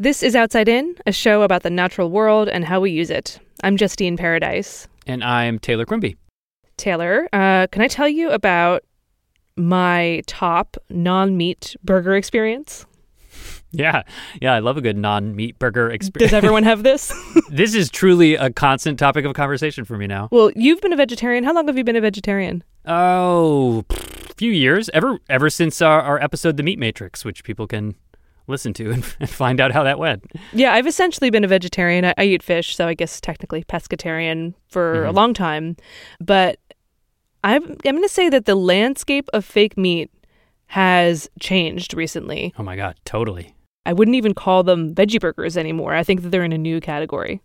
This is Outside In, a show about the natural world and how we use it. I'm Justine Paradise. And I'm Taylor Quimby. Taylor, uh, can I tell you about my top non meat burger experience? Yeah, yeah, I love a good non-meat burger experience. Does everyone have this? this is truly a constant topic of conversation for me now. Well, you've been a vegetarian. How long have you been a vegetarian? Oh, a few years. Ever ever since our, our episode, The Meat Matrix, which people can listen to and, and, find out how that went. Yeah, I've essentially been a vegetarian. I, I eat fish, so I guess technically pescatarian for mm-hmm. a long time. But I'm, I'm going to say that the landscape of fake meat has changed recently. Oh my God, totally. I wouldn't even call them veggie burgers anymore. I think that they're in a new category.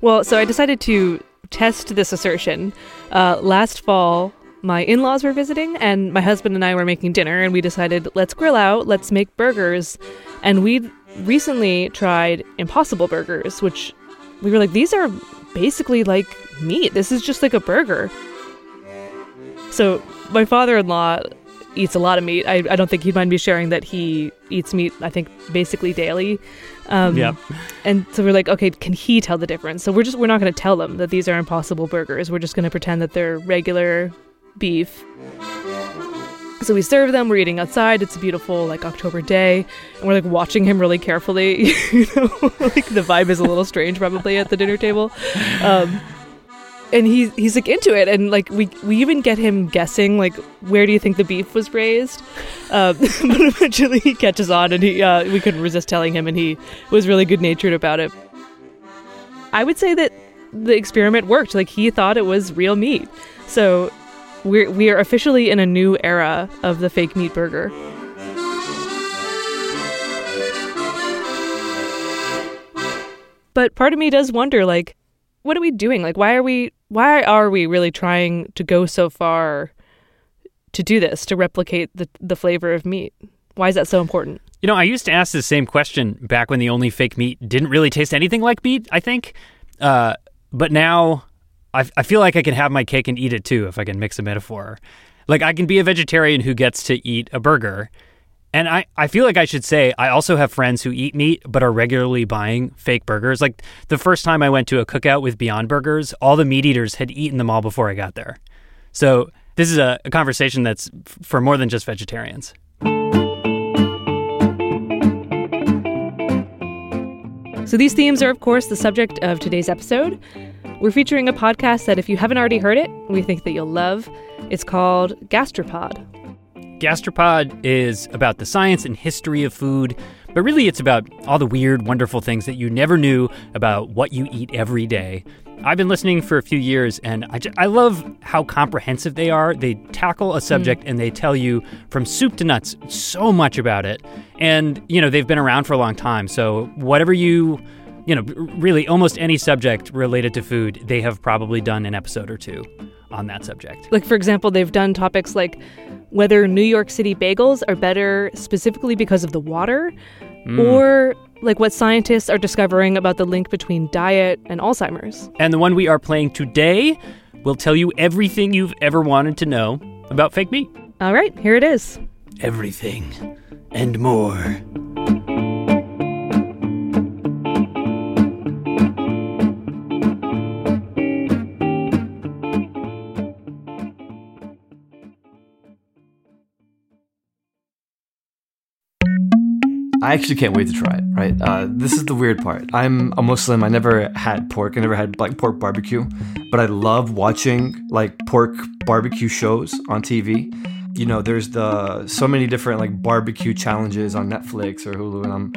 Well, so I decided to test this assertion. Uh, last fall, my in laws were visiting, and my husband and I were making dinner, and we decided, let's grill out, let's make burgers. And we recently tried Impossible Burgers, which we were like, these are basically like meat. This is just like a burger. So my father-in-law eats a lot of meat. I, I don't think he'd mind me sharing that he eats meat. I think basically daily. Um, yeah. And so we're like, okay, can he tell the difference? So we're just we're not going to tell them that these are impossible burgers. We're just going to pretend that they're regular beef. So we serve them. We're eating outside. It's a beautiful like October day, and we're like watching him really carefully. you know, like the vibe is a little strange probably at the dinner table. Um, and he's he's like into it and like we we even get him guessing like where do you think the beef was raised um, but eventually he catches on and he uh, we couldn't resist telling him and he was really good natured about it i would say that the experiment worked like he thought it was real meat so we're we are officially in a new era of the fake meat burger but part of me does wonder like what are we doing? Like, why are we why are we really trying to go so far to do this to replicate the the flavor of meat? Why is that so important? You know, I used to ask the same question back when the only fake meat didn't really taste anything like meat. I think, uh, but now I, I feel like I can have my cake and eat it too if I can mix a metaphor. Like I can be a vegetarian who gets to eat a burger and I, I feel like I should say I also have friends who eat meat but are regularly buying fake burgers. Like the first time I went to a cookout with Beyond Burgers, all the meat eaters had eaten them all before I got there. So this is a, a conversation that's f- for more than just vegetarians. So these themes are, of course, the subject of today's episode. We're featuring a podcast that, if you haven't already heard it, we think that you'll love. It's called Gastropod. Gastropod is about the science and history of food, but really it's about all the weird, wonderful things that you never knew about what you eat every day. I've been listening for a few years and I, just, I love how comprehensive they are. They tackle a subject mm. and they tell you from soup to nuts so much about it. And, you know, they've been around for a long time. So, whatever you, you know, really almost any subject related to food, they have probably done an episode or two on that subject. Like, for example, they've done topics like whether New York City bagels are better specifically because of the water, mm. or like what scientists are discovering about the link between diet and Alzheimer's. And the one we are playing today will tell you everything you've ever wanted to know about fake meat. All right, here it is. Everything and more. I actually can't wait to try it. Right, uh, this is the weird part. I'm a Muslim. I never had pork. I never had like pork barbecue, but I love watching like pork barbecue shows on TV. You know, there's the so many different like barbecue challenges on Netflix or Hulu, and I'm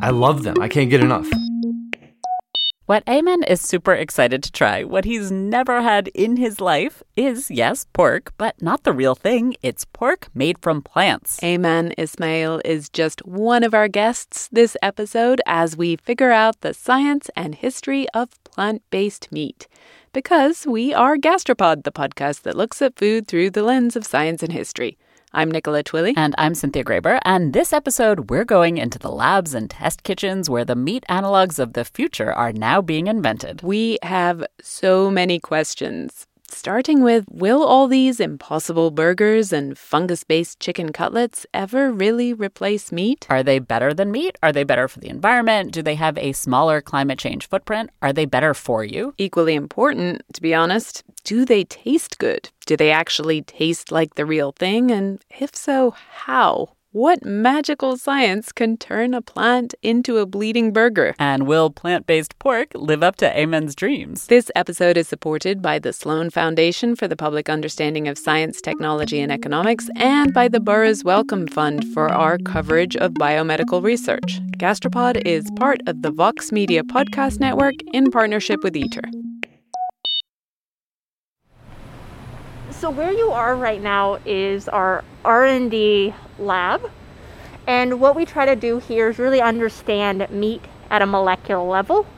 I love them. I can't get enough. What Aymann is super excited to try, what he's never had in his life, is yes, pork, but not the real thing. It's pork made from plants. Aymann Ismail is just one of our guests this episode as we figure out the science and history of plant based meat. Because we are Gastropod, the podcast that looks at food through the lens of science and history. I'm Nicola Twilley. And I'm Cynthia Graber. And this episode, we're going into the labs and test kitchens where the meat analogs of the future are now being invented. We have so many questions. Starting with will all these impossible burgers and fungus based chicken cutlets ever really replace meat? Are they better than meat? Are they better for the environment? Do they have a smaller climate change footprint? Are they better for you? Equally important, to be honest, do they taste good? Do they actually taste like the real thing? And if so, how? What magical science can turn a plant into a bleeding burger? And will plant based pork live up to Aymann's dreams? This episode is supported by the Sloan Foundation for the Public Understanding of Science, Technology, and Economics and by the Burroughs Wellcome Fund for our coverage of biomedical research. Gastropod is part of the Vox Media Podcast Network in partnership with Eater. So where you are right now is our R&D lab. And what we try to do here is really understand meat at a molecular level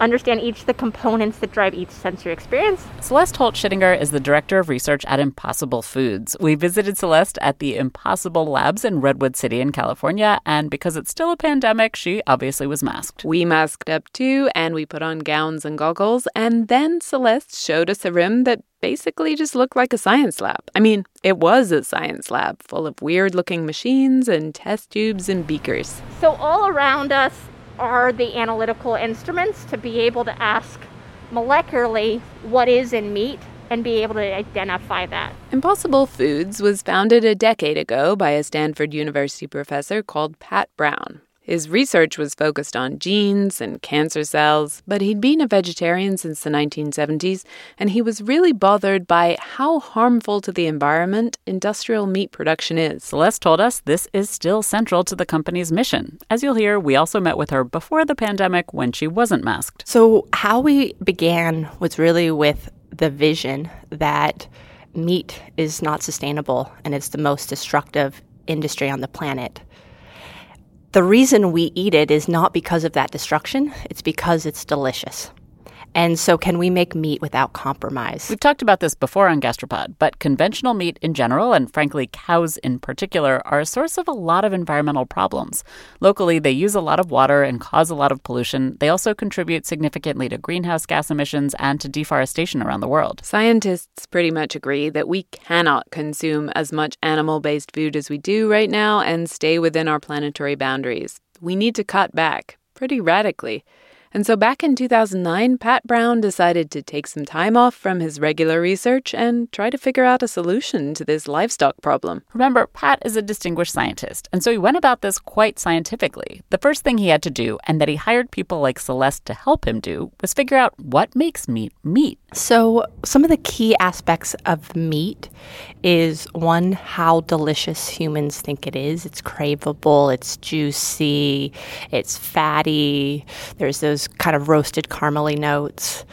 understand each of the components that drive each sensory experience. Celeste Holz-Schietinger is the director of research at Impossible Foods. We visited Celeste at the Impossible Labs in Redwood City in California, and because it's still a pandemic, she obviously was masked. We masked up too, and we put on gowns and goggles, and then Celeste showed us a room that basically just looked like a science lab. I mean, it was a science lab full of weird looking machines and test tubes and beakers. So, all around us are the analytical instruments to be able to ask molecularly what is in meat and be able to identify that. Impossible Foods was founded a decade ago by a Stanford University professor called Pat Brown. His research was focused on genes and cancer cells, but he'd been a vegetarian since the 1970s, and he was really bothered by how harmful to the environment industrial meat production is. Celeste told us this is still central to the company's mission. As you'll hear, we also met with her before the pandemic when she wasn't masked. So, how we began was really with the vision that meat is not sustainable and it's the most destructive industry on the planet. The reason we eat it is not because of that destruction, it's because it's delicious. And so, can we make meat without compromise? We've talked about this before on Gastropod, but conventional meat in general, and frankly, cows in particular, are a source of a lot of environmental problems. Locally, they use a lot of water and cause a lot of pollution. They also contribute significantly to greenhouse gas emissions and to deforestation around the world. Scientists pretty much agree that we cannot consume as much animal based food as we do right now and stay within our planetary boundaries. We need to cut back pretty radically. And so back in 2009, Pat Brown decided to take some time off from his regular research and try to figure out a solution to this livestock problem. Remember, Pat is a distinguished scientist, and so he went about this quite scientifically. The first thing he had to do, and that he hired people like Celeste to help him do, was figure out what makes meat meat. So, some of the key aspects of meat is one, how delicious humans think it is. It's craveable, it's juicy, it's fatty. There's those kind of roasted caramely notes.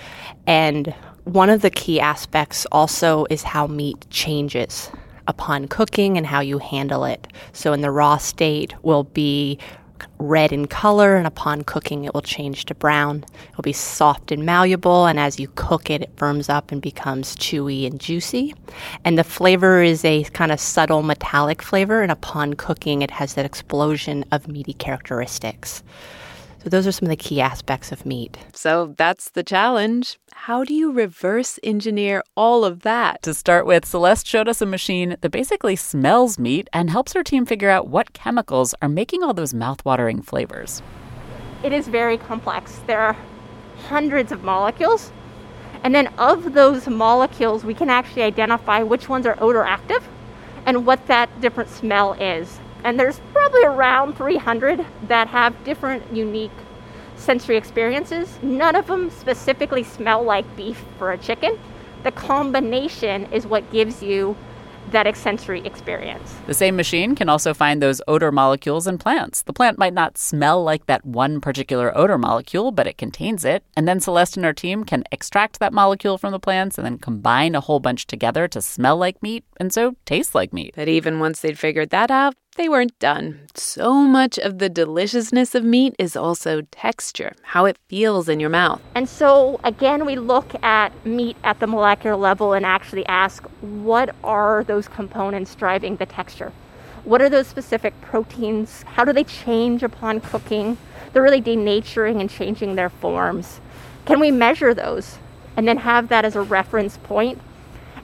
And one of the key aspects also is how meat changes upon cooking and how you handle it. So, in the raw state, will be red in color, and upon cooking, it will change to brown. It'll be soft and malleable, and as you cook it, it firms up and becomes chewy and juicy. And the flavor is a kind of subtle metallic flavor, and upon cooking, it has that explosion of meaty characteristics. So, those are some of the key aspects of meat. So, that's the challenge. How do you reverse engineer all of that? To start with, Celeste showed us a machine that basically smells meat and helps her team figure out what chemicals are making all those mouthwatering flavors. It is very complex. There are hundreds of molecules. And then, of those molecules, we can actually identify which ones are odor active and what that different smell is and there's probably around 300 that have different unique sensory experiences. None of them specifically smell like beef for a chicken. The combination is what gives you that sensory experience. The same machine can also find those odor molecules in plants. The plant might not smell like that one particular odor molecule, but it contains it. And then Celeste and her team can extract that molecule from the plants and then combine a whole bunch together to smell like meat and so taste like meat. But even once they'd figured that out, they weren't done. So much of the deliciousness of meat is also texture, how it feels in your mouth. And so, again, we look at meat at the molecular level and actually ask what are those components driving the texture? What are those specific proteins? How do they change upon cooking? They're really denaturing and changing their forms. Can we measure those and then have that as a reference point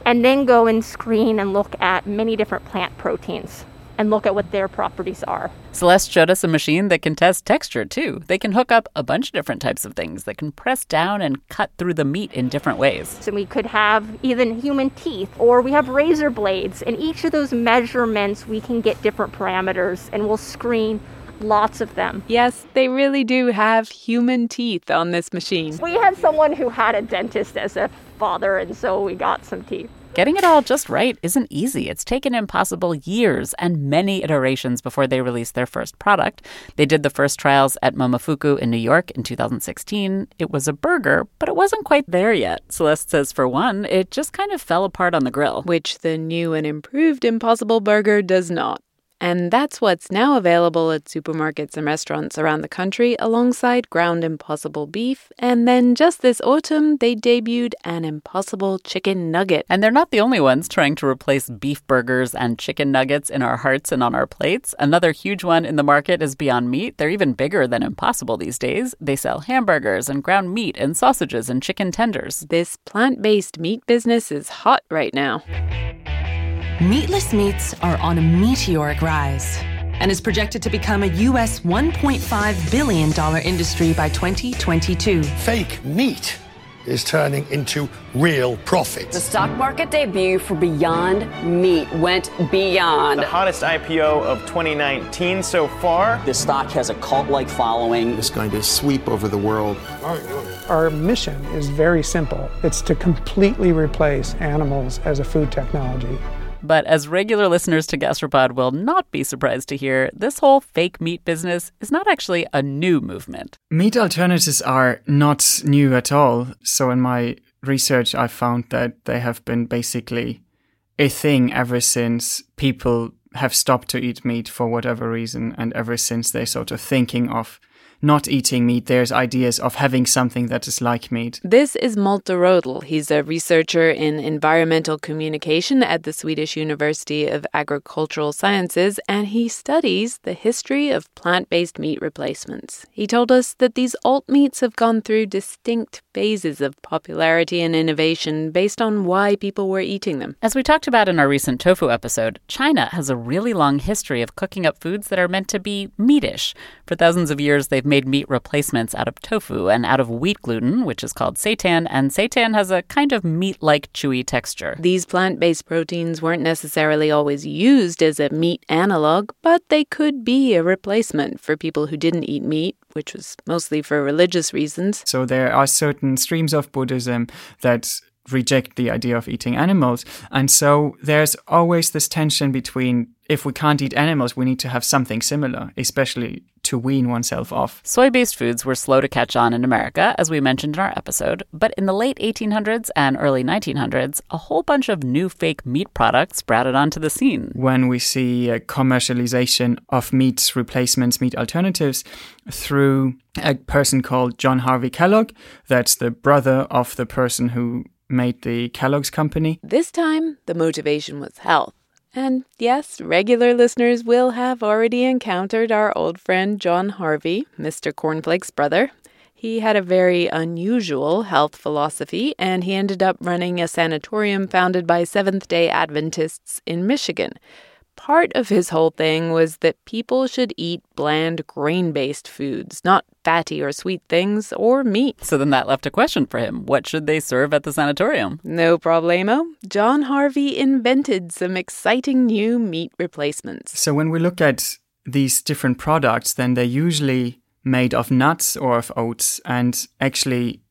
and then go and screen and look at many different plant proteins and look at what their properties are. Celeste showed us a machine that can test texture too. They can hook up a bunch of different types of things that can press down and cut through the meat in different ways. So we could have even human teeth, or we have razor blades. And each of those measurements, we can get different parameters and we'll screen lots of them. Yes, they really do have human teeth on this machine. We had someone who had a dentist as a father, and so we got some teeth. Getting it all just right isn't easy. It's taken Impossible years and many iterations before they released their first product. They did the first trials at Momofuku in New York in 2016. It was a burger, but it wasn't quite there yet. Celeste says, for one, it just kind of fell apart on the grill. Which the new and improved Impossible Burger does not. And that's what's now available at supermarkets and restaurants around the country alongside ground impossible beef. And then just this autumn, they debuted an impossible chicken nugget. And they're not the only ones trying to replace beef burgers and chicken nuggets in our hearts and on our plates. Another huge one in the market is Beyond Meat. They're even bigger than Impossible these days. They sell hamburgers and ground meat and sausages and chicken tenders. This plant based meat business is hot right now. Meatless meats are on a meteoric rise and is projected to become a US $1.5 billion industry by 2022. Fake meat is turning into real profit. The stock market debut for Beyond Meat went beyond. The hottest IPO of 2019 so far. The stock has a cult like following. It's going to sweep over the world. Our mission is very simple it's to completely replace animals as a food technology. But as regular listeners to Gastropod will not be surprised to hear, this whole fake meat business is not actually a new movement. Meat alternatives are not new at all. So in my research, I found that they have been basically a thing ever since people have stopped to eat meat for whatever reason, and ever since they're sort of thinking of not eating meat, there's ideas of having something that is like meat. This is Malte Rödl. He's a researcher in environmental communication at the Swedish University of Agricultural Sciences, and he studies the history of plant based meat replacements. He told us that these alt meats have gone through distinct phases of popularity and innovation based on why people were eating them. As we talked about in our recent tofu episode, China has a really long history of cooking up foods that are meant to be meatish. For thousands of years, they've made meat replacements out of tofu and out of wheat gluten, which is called seitan, and seitan has a kind of meat like chewy texture. These plant based proteins weren't necessarily always used as a meat analog, but they could be a replacement for people who didn't eat meat which was mostly for religious reasons. So there are certain streams of Buddhism that reject the idea of eating animals. And so there's always this tension between if we can't eat animals, we need to have something similar, especially to wean oneself off. Soy based foods were slow to catch on in America, as we mentioned in our episode, but in the late 1800s and early 1900s, a whole bunch of new fake meat products sprouted onto the scene. When we see a commercialization of meat replacements, meat alternatives, through a person called John Harvey Kellogg, that's the brother of the person who made the Kellogg's company. This time, the motivation was health. And yes, regular listeners will have already encountered our old friend John Harvey, Mr. Cornflake's brother. He had a very unusual health philosophy, and he ended up running a sanatorium founded by Seventh day Adventists in Michigan part of his whole thing was that people should eat bland grain based foods, not fatty or sweet things or meat. So then that left a question for him what should they serve at the sanatorium? No problemo. John Harvey invented some exciting new meat replacements. So when we look at these different products, then they're usually made of nuts or of oats, and actually,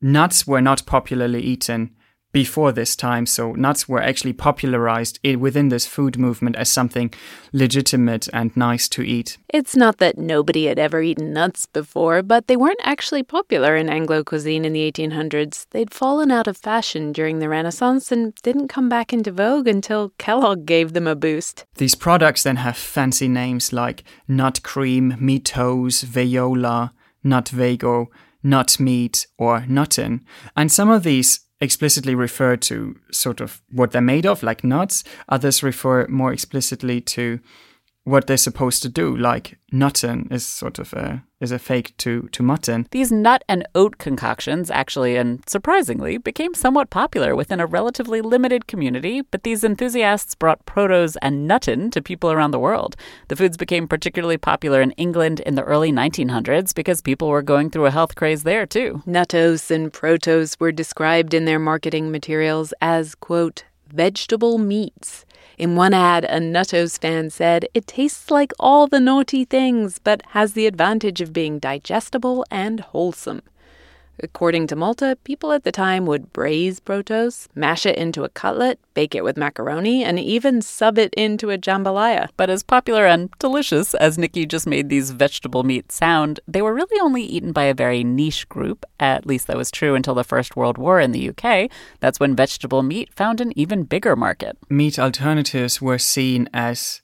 nuts were not popularly eaten before this time. So nuts were actually popularized within this food movement as something legitimate and nice to eat. It's not that nobody had ever eaten nuts before, but they weren't actually popular in Anglo cuisine in the 1800s. They'd fallen out of fashion during the Renaissance and didn't come back into vogue until Kellogg gave them a boost. These products then have fancy names like nut cream, Meatos, Veola, nut vago, nut meat, or nutten. And some of these explicitly refer to sort of what they're made of, like nuts. Others refer more explicitly to what they're supposed to do, like nuttin is sort of a is a fake to to mutton. These nut and oat concoctions actually and surprisingly became somewhat popular within a relatively limited community, but these enthusiasts brought Protose and nuttin to people around the world. The foods became particularly popular in England in the early 1900s because people were going through a health craze there too. Nuttose and Protose were described in their marketing materials as quote vegetable meats. In one ad, a Nuttose fan said, It tastes like all the naughty things, but has the advantage of being digestible and wholesome. According to Malte, people at the time would braise Protose, mash it into a cutlet, bake it with macaroni, and even sub it into a jambalaya. But as popular and delicious as Nikki just made these vegetable meats sound, they were really only eaten by a very niche group. At least that was true until the First World War in the UK. That's when vegetable meat found an even bigger market. Meat alternatives were seen as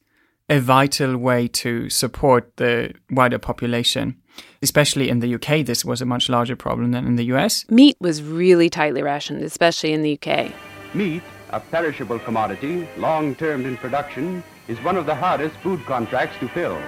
a vital way to support the wider population. Especially in the UK, this was a much larger problem than in the US. Meat was really tightly rationed, especially in the UK. Meat, a perishable commodity, long term in production, is one of the hardest food contracts to fill.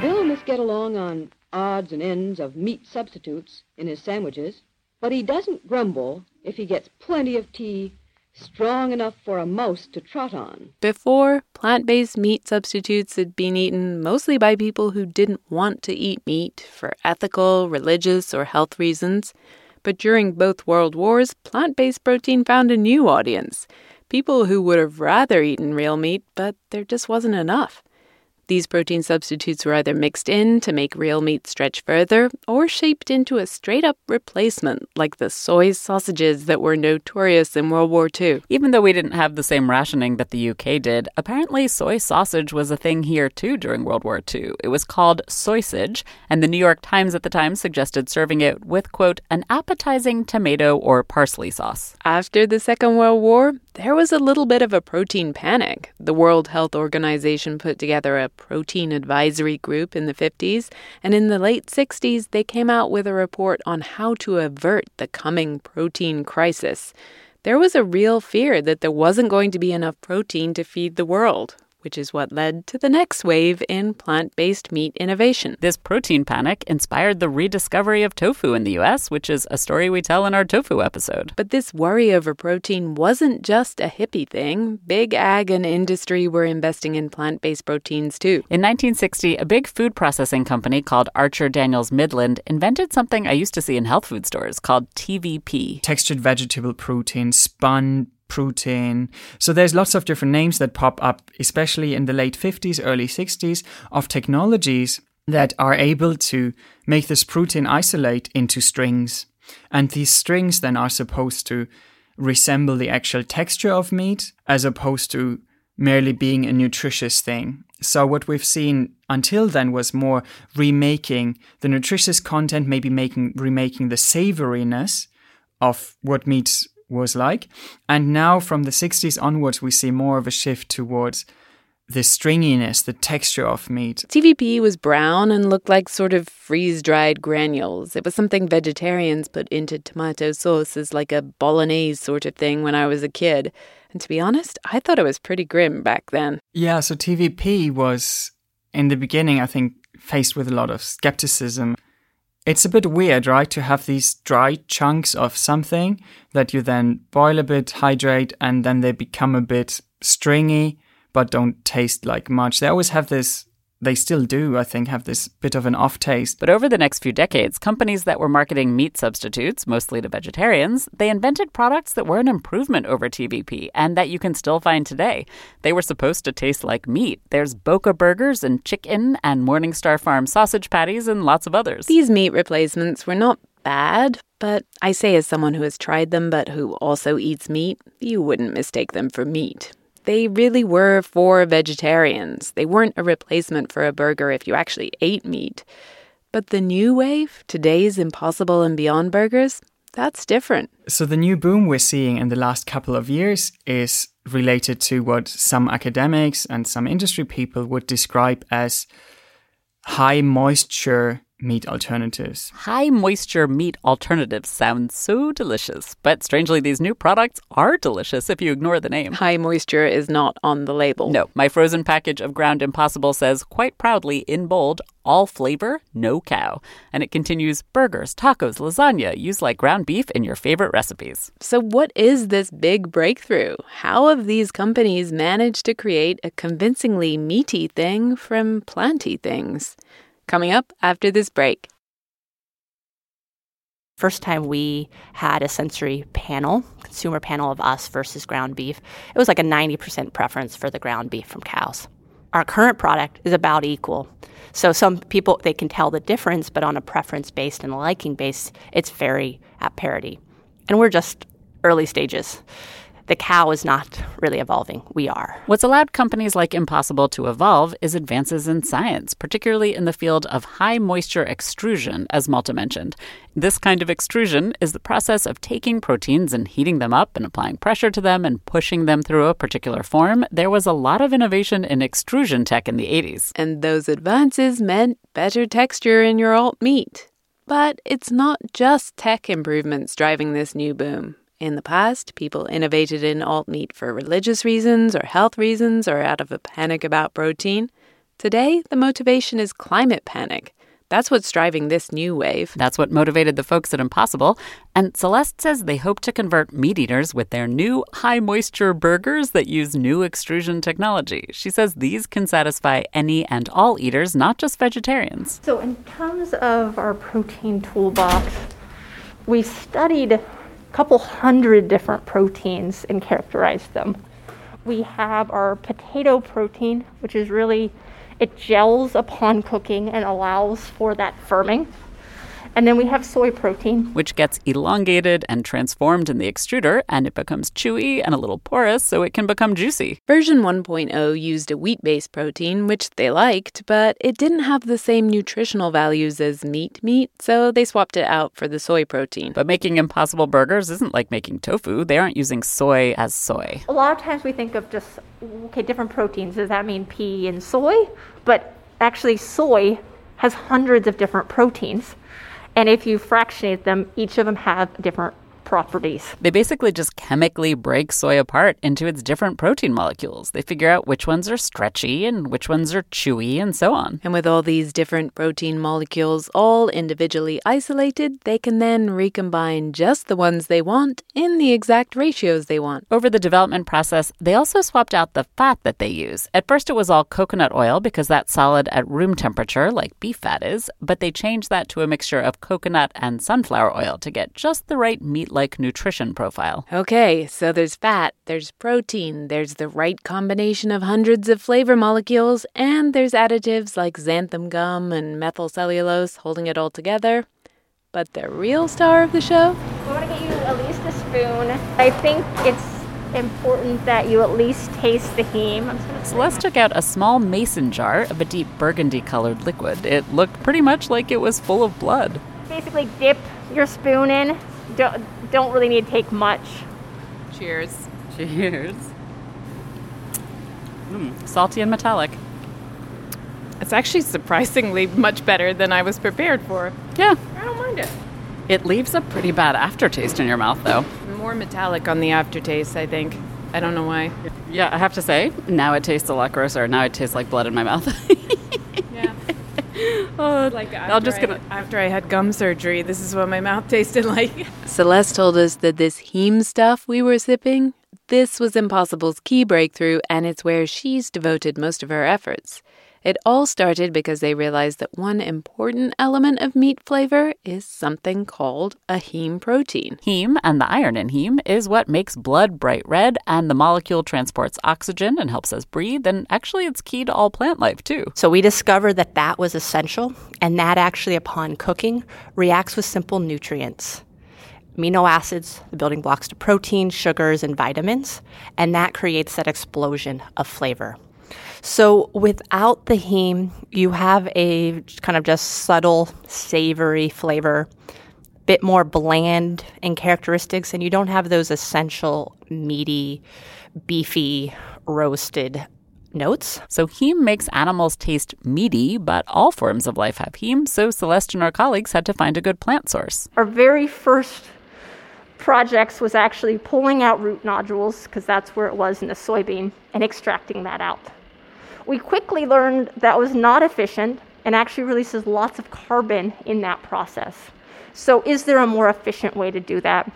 Bill must get along on odds and ends of meat substitutes in his sandwiches, but he doesn't grumble if he gets plenty of tea strong enough for a mouse to trot on. Before, plant based meat substitutes had been eaten mostly by people who didn't want to eat meat for ethical, religious, or health reasons. But during both world wars, plant based protein found a new audience people who would have rather eaten real meat, but there just wasn't enough. These protein substitutes were either mixed in to make real meat stretch further or shaped into a straight up replacement, like the soy sausages that were notorious in World War II. Even though we didn't have the same rationing that the UK did, apparently soy sausage was a thing here too during World War II. It was called soysage, and the New York Times at the time suggested serving it with, quote, an appetizing tomato or parsley sauce. After the Second World War, there was a little bit of a protein panic. The World Health Organization put together a protein advisory group in the 50s, and in the late 60s, they came out with a report on how to avert the coming protein crisis. There was a real fear that there wasn't going to be enough protein to feed the world which is what led to the next wave in plant based meat innovation. This protein panic inspired the rediscovery of tofu in the US, which is a story we tell in our tofu episode. But this worry over protein wasn't just a hippie thing. Big ag and industry were investing in plant based proteins too. In 1960, a big food processing company called Archer Daniels Midland invented something I used to see in health food stores called TVP textured vegetable protein, spun protein. So there's lots of different names that pop up, especially in the late 50s, early 60s, of technologies that are able to make this protein isolate into strings. And these strings then are supposed to resemble the actual texture of meat as opposed to merely being a nutritious thing. So what we've seen until then was more remaking the nutritious content, maybe making remaking the savoriness of what meat was like. And now from the 60s onwards, we see more of a shift towards the stringiness, the texture of meat. TVP was brown and looked like sort of freeze dried granules. It was something vegetarians put into tomato sauce as like a bolognese sort of thing when I was a kid. And to be honest, I thought it was pretty grim back then. Yeah, so TVP was, in the beginning, I think, faced with a lot of skepticism. It's a bit weird, right, to have these dry chunks of something that you then boil a bit, hydrate, and then they become a bit stringy but don't taste like much. They always have this they still do, I think, have this bit of an off taste. But over the next few decades, companies that were marketing meat substitutes, mostly to vegetarians, they invented products that were an improvement over TVP and that you can still find today. They were supposed to taste like meat. There's Boca burgers and chicken and Morningstar Farm sausage patties and lots of others. These meat replacements were not bad, but I say as someone who has tried them but who also eats meat, you wouldn't mistake them for meat they really were for vegetarians. They weren't a replacement for a burger if you actually ate meat. But the new wave, today's Impossible and Beyond burgers, that's different. So the new boom we're seeing in the last couple of years is related to what some academics and some industry people would describe as high moisture meat alternatives. High moisture meat alternatives sound so delicious, but strangely, these new products are delicious if you ignore the name. High moisture is not on the label. No, my frozen package of Ground Impossible says quite proudly in bold, all flavor, no cow. And it continues burgers, tacos, lasagna. Use like ground beef in your favorite recipes. So, what is this big breakthrough? How have these companies managed to create a convincingly meaty thing from planty things? Coming up after this break. First time we had a sensory panel, consumer panel of us versus ground beef, it was like a 90% preference for the ground beef from cows. Our current product is about equal. So some people they can tell the difference, but on a preference based and a liking base, it's very at parity. And we're just early stages the cow is not really evolving. We are. What's allowed companies like Impossible to evolve is advances in science, particularly in the field of high moisture extrusion, as Malte mentioned. This kind of extrusion is the process of taking proteins and heating them up and applying pressure to them and pushing them through a particular form. There was a lot of innovation in extrusion tech in the 80s. And those advances meant better texture in your alt meat. But it's not just tech improvements driving this new boom. In the past, people innovated in alt meat for religious reasons or health reasons or out of a panic about protein. Today, the motivation is climate panic. That's what's driving this new wave. That's what motivated the folks at Impossible. And Celeste says they hope to convert meat eaters with their new high moisture burgers that use new extrusion technology. She says these can satisfy any and all eaters, not just vegetarians. So, in terms of our protein toolbox, we studied couple hundred different proteins and characterize them. We have our potato protein, which is really, it gels upon cooking and allows for that firming. And then we have soy protein, which gets elongated and transformed in the extruder, and it becomes chewy and a little porous so it can become juicy. Version 1.0 used a wheat based protein, which they liked, but it didn't have the same nutritional values as meat meat, so they swapped it out for the soy protein. But making impossible burgers isn't like making tofu. They aren't using soy as soy. A lot of times we think of just, okay, different proteins. Does that mean pea and soy? But actually, soy has hundreds of different proteins. And if you fractionate them, each of them have different properties. They basically just chemically break soy apart into its different protein molecules. They figure out which ones are stretchy and which ones are chewy and so on. And with all these different protein molecules all individually isolated, they can then recombine just the ones they want in the exact ratios they want. Over the development process, they also swapped out the fat that they use. At first, it was all coconut oil because that's solid at room temperature, like beef fat is, but they changed that to a mixture of coconut and sunflower oil to get just the right meat like nutrition profile. Okay, so there's fat, there's protein, there's the right combination of hundreds of flavor molecules, and there's additives like xanthan gum and methyl cellulose holding it all together. But the real star of the show? I want to get you at least a spoon. I think it's important that you at least taste the heme. Celeste took out a small mason jar of a deep burgundy colored liquid. It looked pretty much like it was full of blood. Basically, dip your spoon in. Don't, don't really need to take much. Cheers. Cheers. Mm, salty and metallic. It's actually surprisingly much better than I was prepared for. Yeah. I don't mind it. It leaves a pretty bad aftertaste in your mouth, though. More metallic on the aftertaste, I think. I don't know why. Yeah, I have to say, now it tastes a lot grosser. Now it tastes like blood in my mouth. yeah. Oh, like I'm just gonna. I, after I had gum surgery, this is what my mouth tasted like. Celeste told us that this heme stuff we were sipping, this was Impossible's key breakthrough, and it's where she's devoted most of her efforts. It all started because they realized that one important element of meat flavor is something called a heme protein. Heme and the iron in heme is what makes blood bright red, and the molecule transports oxygen and helps us breathe. And actually, it's key to all plant life, too. So we discovered that that was essential, and that actually, upon cooking, reacts with simple nutrients amino acids, the building blocks to protein, sugars, and vitamins, and that creates that explosion of flavor. So without the heme, you have a kind of just subtle, savory flavor, a bit more bland in characteristics, and you don't have those essential meaty, beefy, roasted notes. So heme makes animals taste meaty, but all forms of life have heme, so Celeste and our colleagues had to find a good plant source. Our very first projects was actually pulling out root nodules, because that's where it was in the soybean, and extracting that out. We quickly learned that was not efficient and actually releases lots of carbon in that process. So, is there a more efficient way to do that?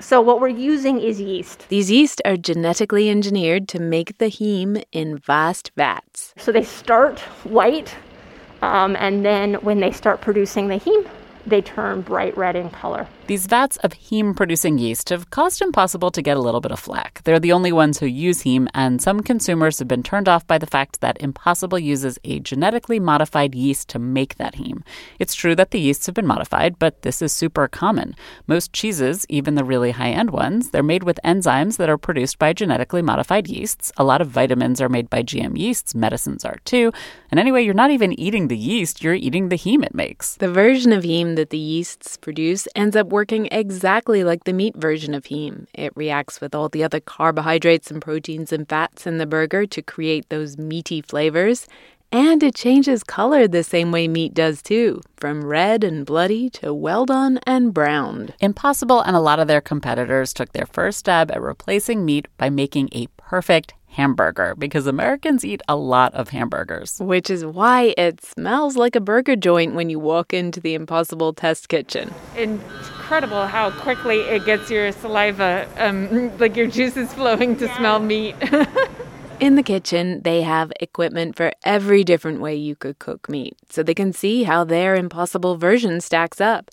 So, what we're using is yeast. These yeast are genetically engineered to make the heme in vast vats. So, they start white, um, and then when they start producing the heme, they turn bright red in color. These vats of heme producing yeast have caused Impossible to get a little bit of flack. They're the only ones who use heme, and some consumers have been turned off by the fact that Impossible uses a genetically modified yeast to make that heme. It's true that the yeasts have been modified, but this is super common. Most cheeses, even the really high end ones, they're made with enzymes that are produced by genetically modified yeasts. A lot of vitamins are made by GM yeasts, medicines are too. And anyway, you're not even eating the yeast, you're eating the heme it makes. The version of heme that the yeasts produce ends up working exactly like the meat version of heme. It reacts with all the other carbohydrates and proteins and fats in the burger to create those meaty flavors. And it changes color the same way meat does too, from red and bloody to well done and browned. Impossible and a lot of their competitors took their first stab at replacing meat by making a perfect hamburger because Americans eat a lot of hamburgers. Which is why it smells like a burger joint when you walk into the Impossible test kitchen. Incredible how quickly it gets your saliva, um, like your juices flowing to smell meat. In the kitchen, they have equipment for every different way you could cook meat, so they can see how their Impossible version stacks up.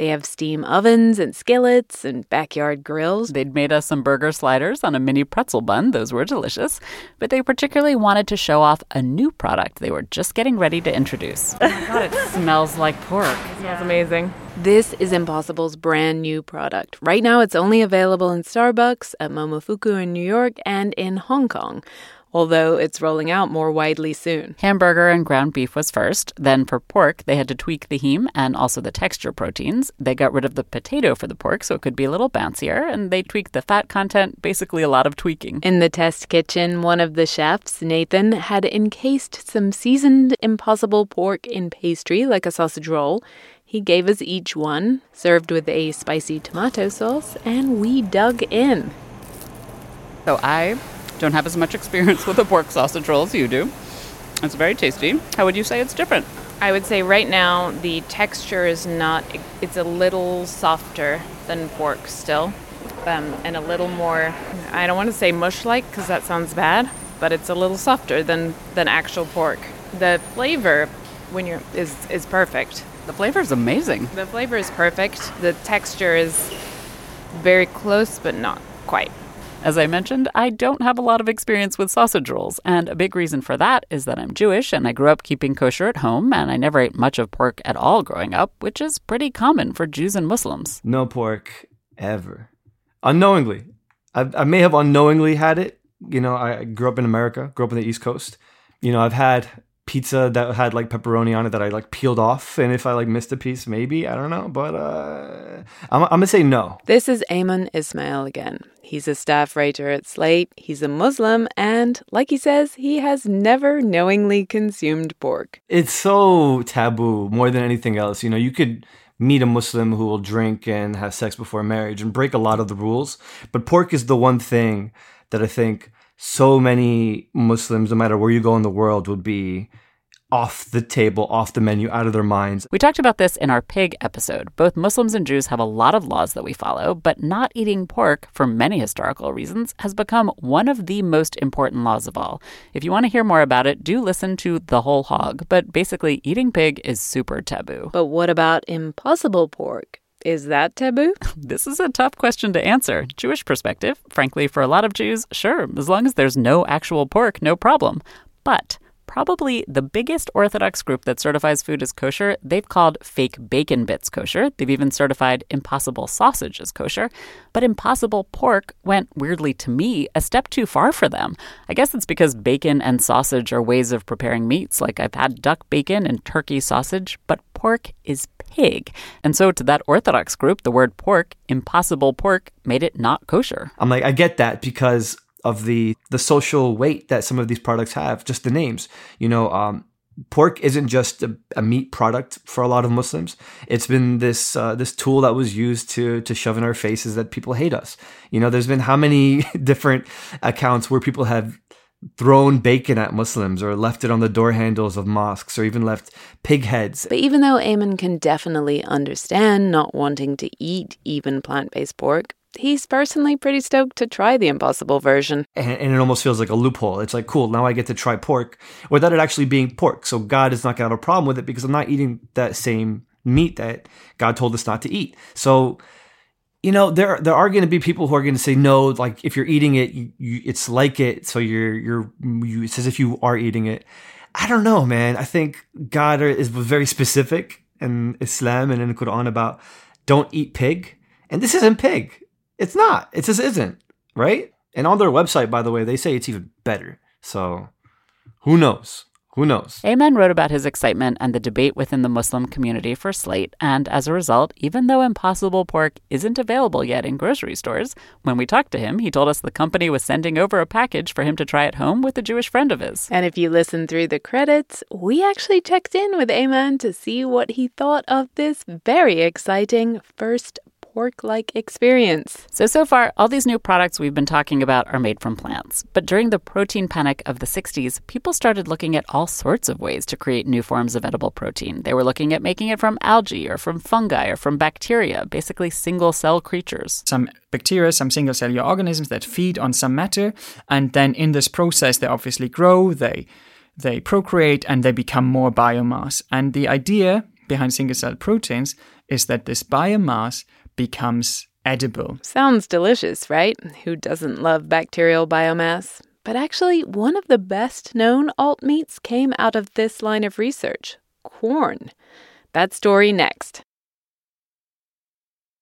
They have steam ovens and skillets and backyard grills. They'd made us some burger sliders on a mini pretzel bun. Those were delicious. But they particularly wanted to show off a new product they were just getting ready to introduce. oh my God, it smells like pork. It smells amazing. This is Impossible's brand new product. Right now, it's only available in Starbucks, at Momofuku in New York, and in Hong Kong although it's rolling out more widely soon. Hamburger and ground beef was first. Then for pork, they had to tweak the heme and also the texture proteins. They got rid of the potato for the pork so it could be a little bouncier, and they tweaked the fat content, basically a lot of tweaking. In the test kitchen, one of the chefs, Nathan, had encased some seasoned impossible pork in pastry like a sausage roll. He gave us each one, served with a spicy tomato sauce, and we dug in. So I don't have as much experience with a pork sausage roll as you do. It's very tasty. How would you say it's different? I would say right now the texture is not, it's a little softer than pork still, um, and a little more, I don't want to say mush like because that sounds bad, but it's a little softer than, than actual pork. The flavor when you're is, is perfect. The flavor is amazing. The flavor is perfect. The texture is very close, but not quite. As I mentioned, I don't have a lot of experience with sausage rolls, and a big reason for that is that I'm Jewish and I grew up keeping kosher at home, and I never ate much of pork at all growing up, which is pretty common for Jews and Muslims. No pork ever. Unknowingly. I, I may have unknowingly had it. You know, I grew up in America, grew up on the East Coast. You know, I've had pizza that had like pepperoni on it that I like peeled off, and if I like missed a piece, maybe I don't know, but uh, I'm, I'm gonna say no. This is Aymann Ismail again. He's a staff writer at Slate. He's a Muslim, and like he says, he has never knowingly consumed pork. It's so taboo more than anything else. You know, you could meet a Muslim who will drink and have sex before marriage and break a lot of the rules, but pork is the one thing that I think so many Muslims, no matter where you go in the world, would be off the table, off the menu, out of their minds. We talked about this in our pig episode. Both Muslims and Jews have a lot of laws that we follow, but not eating pork, for many historical reasons, has become one of the most important laws of all. If you want to hear more about it, do listen to The Whole Hog. But basically, eating pig is super taboo. But what about impossible pork? Is that taboo? This is a tough question to answer. Jewish perspective, frankly, for a lot of Jews, sure, as long as there's no actual pork, no problem. But probably the biggest Orthodox group that certifies food as kosher, they've called fake bacon bits kosher. They've even certified impossible sausage as kosher. But impossible pork went, weirdly to me, a step too far for them. I guess it's because bacon and sausage are ways of preparing meats. Like I've had duck bacon and turkey sausage, but pork is pig. And so to that Orthodox group, the word pork, impossible pork, made it not kosher. I'm like, I get that because of the the social weight that some of these products have. Just the names, you know. Um, pork isn't just a, a, meat product for a lot of Muslims. It's been this uh, this tool that was used to to shove in our faces that people hate us. You know, there's been how many different accounts where people have thrown bacon at Muslims or left it on the door handles of mosques or even left pig heads. But even though Aymann can definitely understand not wanting to eat even plant based pork, he's personally pretty stoked to try the impossible version. And, and, it almost feels like a loophole. It's like, cool, now I get to try pork without it actually being pork. So God is not going to have a problem with it because I'm not eating that same meat that God told us not to eat. So, you know, there there are going to be people who are going to say no. Like if you're eating it, you, you, it's like it. So you're you're you, it's as if you are eating it. I don't know, man. I think God is very specific in Islam and in the Quran about don't eat pig, and this isn't pig. It's not. It just isn't, right? And on their website, by the way, they say it's even better. So who knows? Who knows? Aymann wrote about his excitement and the debate within the Muslim community for Slate, and as a result, even though Impossible Pork isn't available yet in grocery stores, when we talked to him, he told us the company was sending over a package for him to try at home with a Jewish friend of his. And if you listen through the credits, we actually checked in with Aymann to see what he thought of this very exciting first pork like experience. So, so far, all these new products we've been talking about are made from plants. But during the protein panic of the 60s, people started looking at all sorts of ways to create new forms of edible protein. They were looking at making it from algae or from fungi or from bacteria, basically single cell creatures. Some bacteria, some single cellular organisms that feed on some matter. And then in this process, they obviously grow, they they procreate and they become more biomass. And the idea behind single cell proteins is that this biomass becomes edible. Sounds delicious, right? Who doesn't love bacterial biomass? But actually, one of the best known alt meats came out of this line of research Quorn. That story next.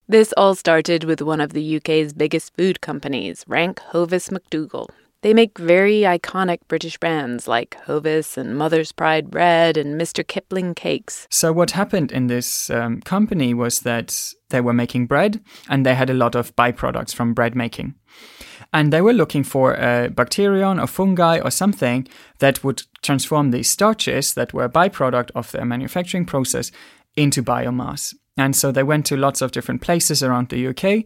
This all started with one of the UK's biggest food companies, Rank Hovis McDougall, they make very iconic British brands like Hovis and Mother's Pride bread and Mr. Kipling cakes. So, what happened in this um, company was that they were making bread and they had a lot of byproducts from bread making. And they were looking for a bacterium or fungi or something that would transform these starches that were a byproduct of their manufacturing process into biomass. And so they went to lots of different places around the UK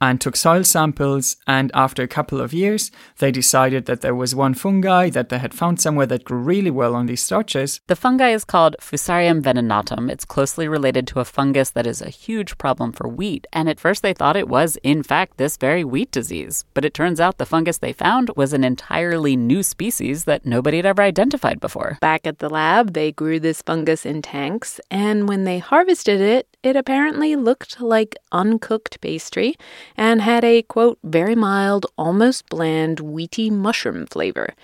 and took soil samples. And after a couple of years, they decided that there was one fungi that they had found somewhere that grew really well on these starches. The fungi is called Fusarium venenatum. It's closely related to a fungus that is a huge problem for wheat. And at first, they thought it was, in fact, this very wheat disease. But it turns out the fungus they found was an entirely new species that nobody had ever identified before. Back at the lab, they grew this fungus in tanks. And when they harvested it, it apparently looked like uncooked pastry and had a, quote, very mild, almost bland, wheaty mushroom flavor.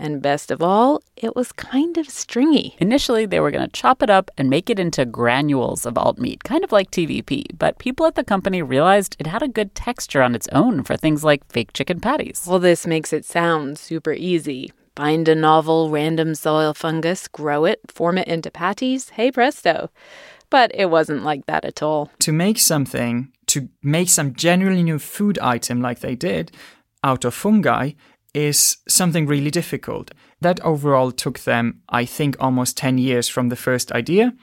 And best of all, it was kind of stringy. Initially, they were going to chop it up and make it into granules of alt meat, kind of like TVP. But people at the company realized it had a good texture on its own for things like fake chicken patties. Well, this makes it sound super easy. Find a novel random soil fungus, grow it, form it into patties, hey presto. But it wasn't like that at all. To make something to make some genuinely new food item like they did out of fungi is something really difficult. That overall took them, I think, almost 10 years from the first idea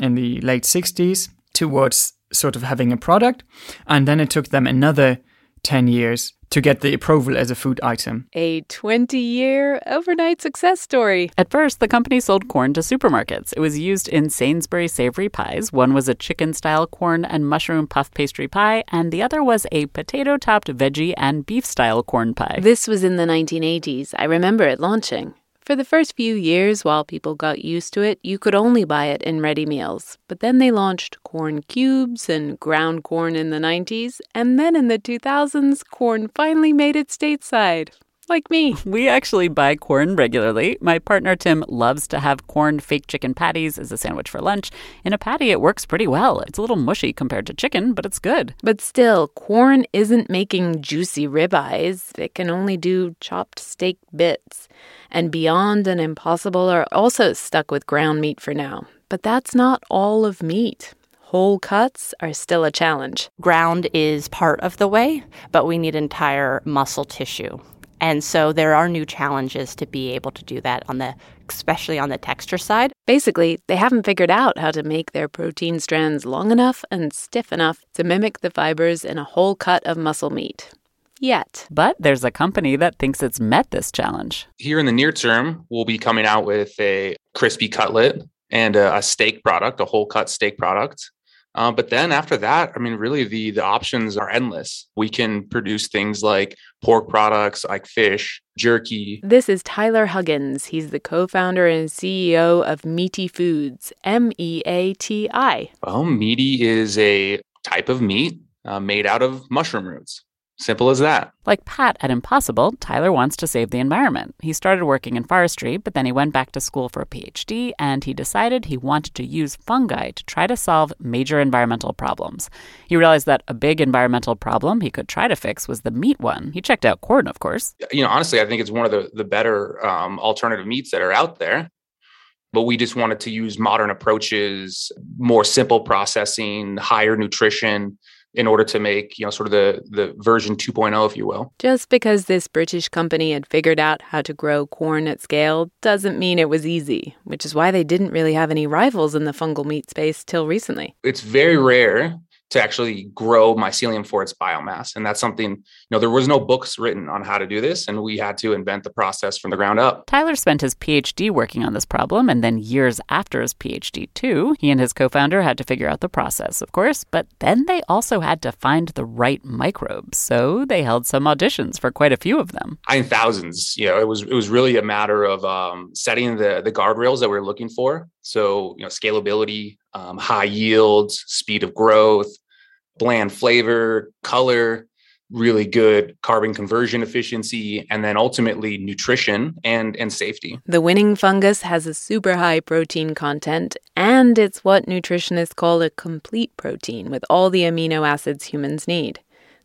in the late 60s towards sort of having a product. And then it took them another 10 years to get the approval as a food item. A 20 year overnight success story. At first, the company sold Quorn to supermarkets. It was used in Sainsbury savory pies. One was a chicken style Quorn and mushroom puff pastry pie, and the other was a potato topped veggie and beef style Quorn pie. This was in the 1980s. I remember it launching. For the first few years, while people got used to it, you could only buy it in ready meals. But then they launched Quorn cubes and ground Quorn in the 90s, and then in the 2000s, Quorn finally made it stateside like me. We actually buy Quorn regularly. My partner Tim loves to have Quorn fake chicken patties as a sandwich for lunch. In a patty, it works pretty well. It's a little mushy compared to chicken, but it's good. But still, Quorn isn't making juicy ribeyes. It can only do chopped steak bits. And Beyond and Impossible are also stuck with ground meat for now. But that's not all of meat. Whole cuts are still a challenge. Ground is part of the way, but we need entire muscle tissue And so there are new challenges to be able to do that on the especially on the texture side. Basically, they haven't figured out how to make their protein strands long enough and stiff enough to mimic the fibers in a whole cut of muscle meat. Yet. But there's a company that thinks it's met this challenge. Here in the near term, we'll be coming out with a crispy cutlet and a, a steak product, a whole cut steak product. Uh, but then after that, I mean, really the the options are endless. We can produce things like pork products, like fish, jerky. This is Tyler Huggins. He's the co-founder and CEO of Meati Foods, M E A T I. Well, Meati is a type of meat uh, made out of mushroom roots. Simple as that. Like Pat at Impossible, Tyler wants to save the environment. He started working in forestry, but then he went back to school for a PhD and he decided he wanted to use fungi to try to solve major environmental problems. He realized that a big environmental problem he could try to fix was the meat one. He checked out Quorn, of course. You know, honestly, I think it's one of the, the better um, alternative meats that are out there. But we just wanted to use modern approaches, more simple processing, higher nutrition in order to make you know sort of the the version 2.0 if you will Just because this British company had figured out how to grow Quorn at scale doesn't mean it was easy, which is why they didn't really have any rivals in the fungal meat space till recently. it's very rare to actually grow mycelium for its biomass and that's something you know there was no books written on how to do this and we had to invent the process from the ground up Tyler spent his PhD working on this problem, and then years after his PhD, too, he and his co founder had to figure out the process, of course, but then they also had to find the right microbes. So they held some auditions for quite a few of them. I mean thousands you know it was it was really a matter of um, setting the the guardrails that we are looking for so you know scalability um, high yields speed of growth bland flavor color really good carbon conversion efficiency and then ultimately nutrition and and safety The winning fungus has a super high protein content, and it's what nutritionists call a complete protein with all the amino acids humans need.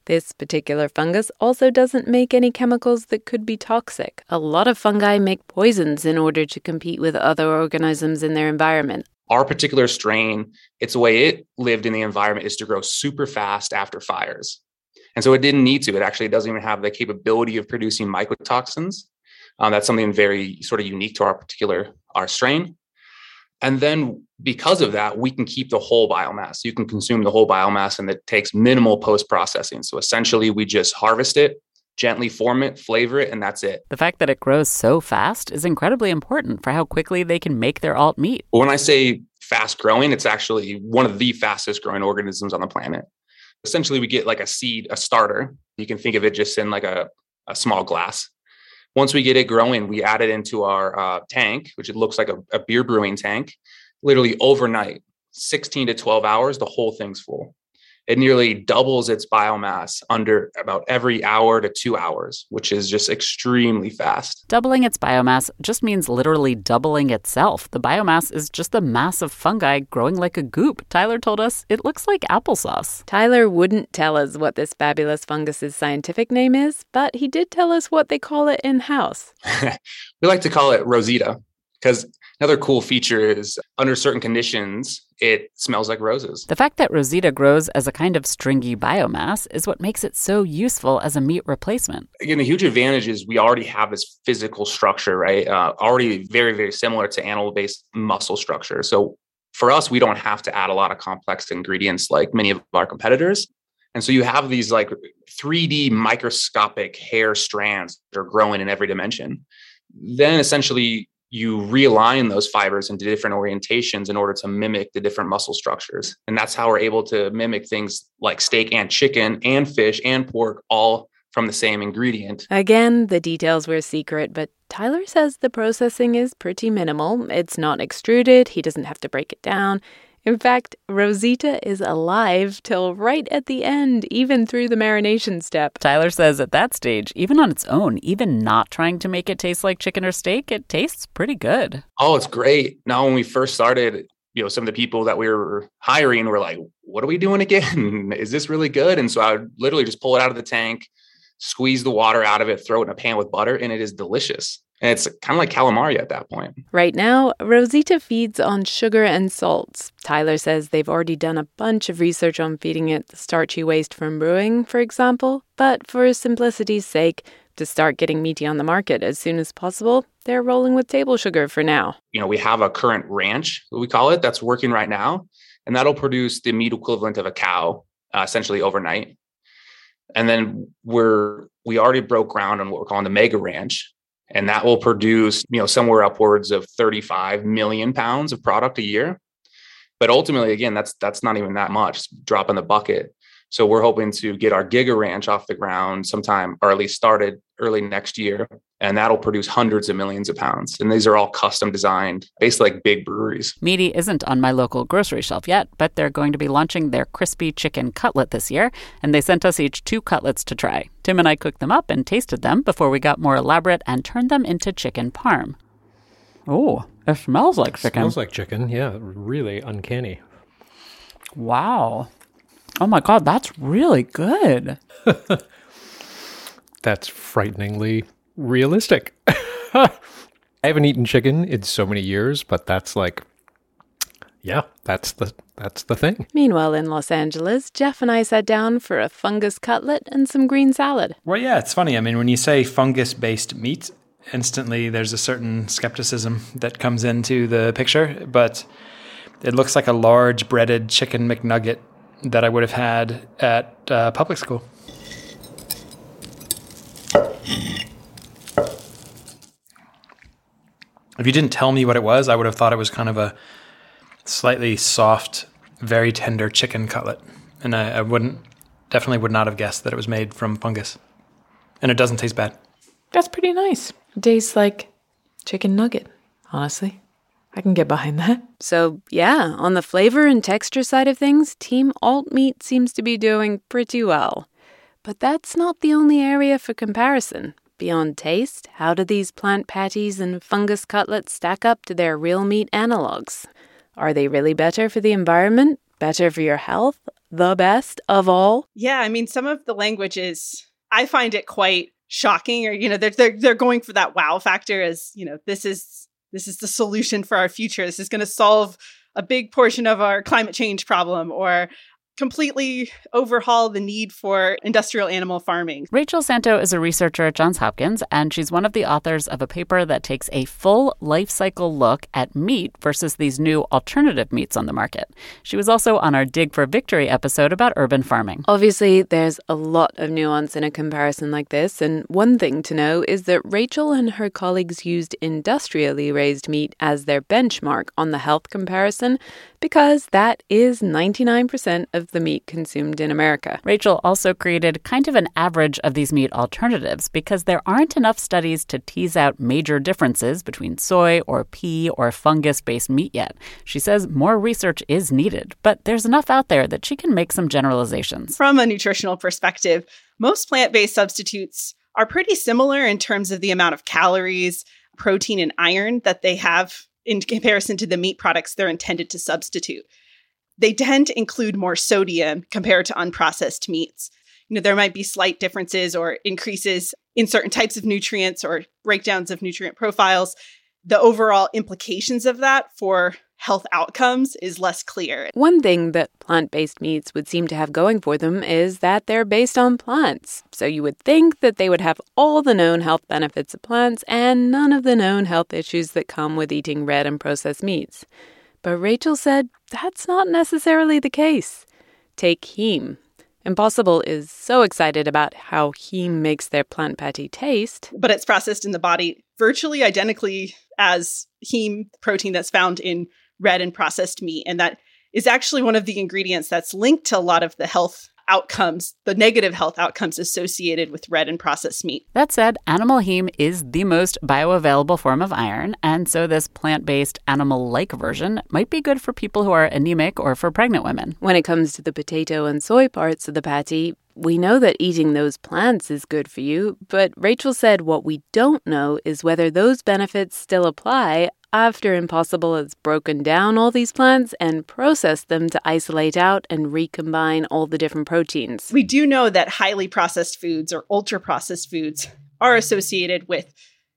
This particular fungus also doesn't make any chemicals that could be toxic. A lot of fungi make poisons in order to compete with other organisms in their environment. Our particular strain it's way it lived in the environment is to grow super fast after fires. And so it didn't need to. It actually doesn't even have the capability of producing mycotoxins. Um, that's something very sort of unique to our particular our strain. And then because of that we can keep the whole biomass. You can consume the whole biomass and it takes minimal post processing so essentially we just harvest it gently form it flavor it and that's it. The fact that it grows so fast is incredibly important for how quickly they can make their alt meat. when i say fast growing it's actually one of the fastest growing organisms on the planet. Essentially we get like a seed a starter. You can think of it just in like a, a small glass. Once we get it growing we add it into our uh, tank which it looks like a, a beer brewing tank. Literally overnight 16 to 12 hours the whole thing's full it nearly doubles its biomass under about every hour to two hours which is just extremely fast Doubling its biomass just means literally doubling itself. The biomass is just a mass of fungi growing like a goop. Tyler told us it looks like applesauce. Tyler wouldn't tell us what this fabulous fungus's scientific name is, but he did tell us what they call it in house. we like to call it rosita because another cool feature is under certain conditions it smells like roses. The fact that Rosita grows as a kind of stringy biomass is what makes it so useful as a meat replacement. again the huge advantage is we already have this physical structure right? Uh, already very very similar to animal based muscle structure. So for us we don't have to add a lot of complex ingredients like many of our competitors. And so you have these like 3d microscopic hair strands that are growing in every dimension. Then essentially you realign those fibers into different orientations in order to mimic the different muscle structures. And that's how we're able to mimic things like steak and chicken and fish and pork all from the same ingredient. Again, the details were secret, but Tyler says the processing is pretty minimal. It's not extruded, he doesn't have to break it down. In fact, Rosita is alive till right at the end, even through the marination step. Tyler says at that stage, even on its own, even not trying to make it taste like chicken or steak, it tastes pretty good. Oh, it's great. Now, when we first started, you know, some of the people that we were hiring were like, what are we doing again? Is this really good? And so I would literally just pull it out of the tank, squeeze the water out of it, throw it in a pan with butter, and it is delicious. And it's kind of like calamari at that point. Right now, Rosita feeds on sugar and salts. Tyler says they've already done a bunch of research on feeding it the starchy waste from brewing, for example, but for simplicity's sake, To start getting Meati on the market as soon as possible, they're rolling with table sugar for now. You know, we have a current ranch, we call it, that's working right now, and that'll produce the meat equivalent of a cow uh, essentially overnight. And then we're we already broke ground on what we're calling the mega ranch, and that will produce you know somewhere upwards of 35 million pounds of product a year. But ultimately, again, that's that's not even that much. Drop in the bucket. So we're hoping to get our Giga Ranch off the ground sometime, or at least started early next year, and that'll produce hundreds of millions of pounds. And these are all custom designed, basically like big breweries. Meati isn't on my local grocery shelf yet, but they're going to be launching their crispy chicken cutlet this year, and they sent us each two cutlets to try. Tim and I cooked them up and tasted them before we got more elaborate and turned them into chicken parm. Oh, it smells like chicken. Smells like chicken. Yeah, really uncanny. Wow. Oh my god, that's really good. That's frighteningly realistic. I haven't eaten chicken in so many years, but that's like yeah, that's the that's the thing. Meanwhile, in Los Angeles, Jeff and I sat down for a fungus cutlet and some green salad. Well, yeah, it's funny. I mean, when you say fungus based meat, instantly there's a certain skepticism that comes into the picture, but it looks like a large breaded chicken McNugget that I would have had at uh, public school. If you didn't tell me what it was, I would have thought it was kind of a slightly soft, very tender chicken cutlet. And I, I wouldn't, definitely would not have guessed that it was made from fungus. And it doesn't taste bad. That's pretty nice. It tastes like chicken nugget, honestly. I can get behind that. So, yeah, on the flavor and texture side of things, Team Alt Meat seems to be doing pretty well. But that's not the only area for comparison. Beyond taste, how do these plant patties and fungus cutlets stack up to their real meat analogs? Are they really better for the environment? Better for your health? The best of all? Yeah, I mean, some of the language is, I find it quite shocking, or, you know, they're, they're, they're going for that wow factor as, you know, this is this is the solution for our future. This is going to solve a big portion of our climate change problem or completely overhaul the need for industrial animal farming. Raychel Santo is a researcher at Johns Hopkins, and she's one of the authors of a paper that takes a full life cycle look at meat versus these new alternative meats on the market. She was also on our Dig for Victory episode about urban farming. Obviously, there's a lot of nuance in a comparison like this, and one thing to know is that Raychel and her colleagues used industrially raised meat as their benchmark on the health comparison because that is 99% of the meat consumed in America. Raychel also created kind of an average of these meat alternatives because there aren't enough studies to tease out major differences between soy or pea or fungus based meat yet. She says more research is needed, but there's enough out there that she can make some generalizations. From a nutritional perspective, most plant based substitutes are pretty similar in terms of the amount of calories, protein, and iron that they have in comparison to the meat products they're intended to substitute. They tend to include more sodium compared to unprocessed meats. You know, there might be slight differences or increases in certain types of nutrients or breakdowns of nutrient profiles. The overall implications of that for health outcomes is less clear. One thing that plant based meats would seem to have going for them is that they're based on plants. So you would think that they would have all the known health benefits of plants and none of the known health issues that come with eating red and processed meats. But Raychel said that's not necessarily the case. Take heme. Impossible is so excited about how heme makes their plant patty taste. But it's processed in the body virtually identically as heme protein that's found in red and processed meat. And that is actually one of the ingredients that's linked to a lot of the health outcomes, the negative health outcomes associated with red and processed meat. That said, animal heme is the most bioavailable form of iron, and so this plant based animal like version might be good for people who are anemic or for pregnant women. When it comes to the potato and soy parts of the patty, we know that eating those plants is good for you, but Raychel said what we don't know is whether those benefits still apply after Impossible has broken down all these plants and processed them to isolate out and recombine all the different proteins. We do know that highly processed foods or ultra processed foods are associated with,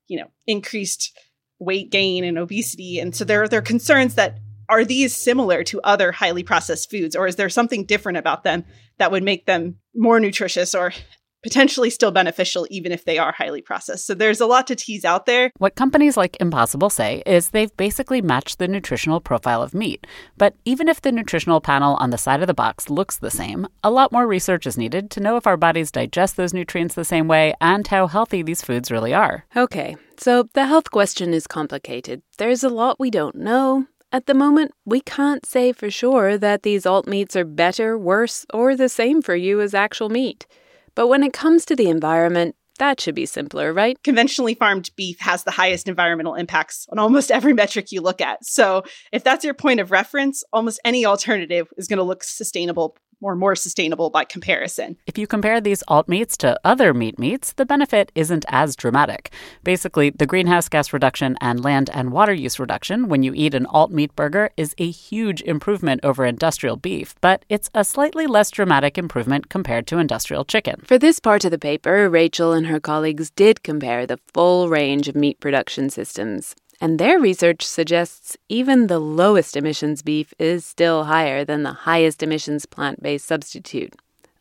you know, increased weight gain and obesity. And so there, there are concerns that are these similar to other highly processed foods, or is there something different about them that would make them more nutritious or potentially still beneficial even if they are highly processed. So there's a lot to tease out there. What companies like Impossible say is they've basically matched the nutritional profile of meat. But even if the nutritional panel on the side of the box looks the same, a lot more research is needed to know if our bodies digest those nutrients the same way and how healthy these foods really are. Okay, so the health question is complicated. There's a lot we don't know. At the moment, we can't say for sure that these alt meats are better, worse, or the same for you as actual meat. But when it comes to the environment, that should be simpler, right? Conventionally farmed beef has the highest environmental impacts on almost every metric you look at. So, if that's your point of reference, almost any alternative is going to look sustainable or more sustainable by comparison. If you compare these alt meats to other meat meats, the benefit isn't as dramatic. Basically, the greenhouse gas reduction and land and water use reduction when you eat an alt meat burger is a huge improvement over industrial beef, but it's a slightly less dramatic improvement compared to industrial chicken. For this part of the paper, Raychel and her colleagues did compare the full range of meat production systems. And their research suggests even the lowest emissions beef is still higher than the highest emissions plant based substitute.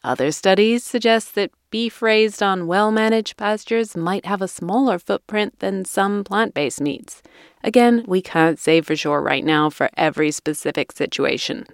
Other studies suggest that beef raised on well managed pastures might have a smaller footprint than some plant based meats. Again, we can't say for sure right now for every specific situation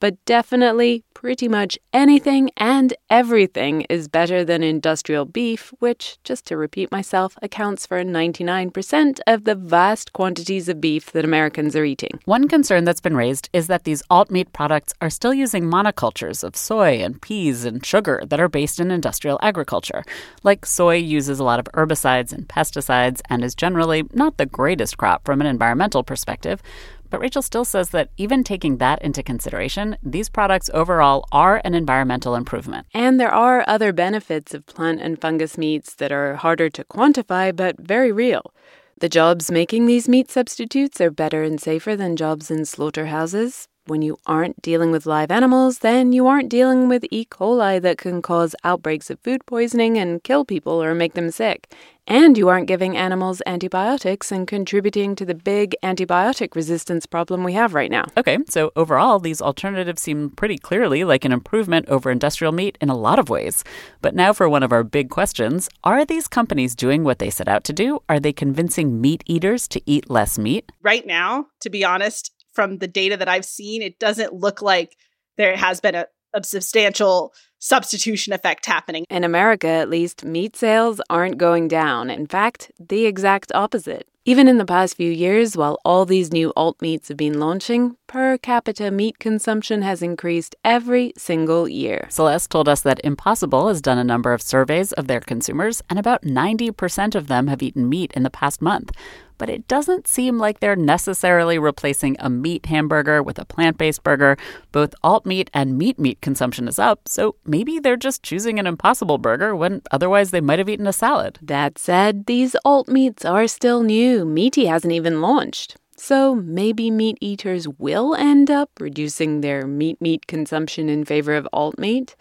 but definitely pretty much anything and everything is better than industrial beef, which, just to repeat myself, accounts for 99% of the vast quantities of beef that Americans are eating. One concern that's been raised is that these alt meat products are still using monocultures of soy and peas and sugar that are based in industrial agriculture. Like soy uses a lot of herbicides and pesticides and is generally not the greatest crop from an environmental perspective. But Raychel still says that even taking that into consideration, these products overall are an environmental improvement. And there are other benefits of plant and fungus meats that are harder to quantify but very real. The jobs making these meat substitutes are better and safer than jobs in slaughterhouses. When you aren't dealing with live animals, then you aren't dealing with E. coli that can cause outbreaks of food poisoning and kill people or make them sick. And you aren't giving animals antibiotics and contributing to the big antibiotic resistance problem we have right now. Okay, so overall, these alternatives seem pretty clearly like an improvement over industrial meat in a lot of ways. But now for one of our big questions Are these companies doing what they set out to do? Are they convincing meat eaters to eat less meat? Right now, to be honest, from the data that I've seen, it doesn't look like there has been a, a substantial substitution effect happening. In America, at least, meat sales aren't going down. In fact, the exact opposite. Even in the past few years, while all these new alt meats have been launching, per capita meat consumption has increased every single year. Celeste told us that Impossible has done a number of surveys of their consumers, and about 90% of them have eaten meat in the past month but it doesn't seem like they're necessarily replacing a meat hamburger with a plant based burger. Both alt meat and meat meat consumption is up, so maybe they're just choosing an impossible burger when otherwise they might have eaten a salad. That said, these alt meats are still new. Meati hasn't even launched. So maybe meat eaters will end up reducing their meat meat consumption in favor of alt meat.